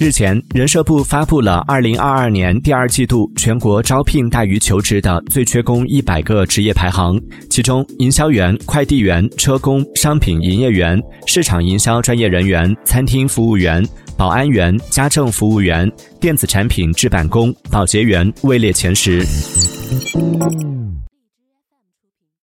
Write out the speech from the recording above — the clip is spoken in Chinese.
日前，人社部发布了二零二二年第二季度全国招聘大于求职的最缺工一百个职业排行，其中，营销员、快递员、车工、商品营业员、市场营销专业人员、餐厅服务员、保安员、家政服务员、电子产品制板工、保洁员位列前十。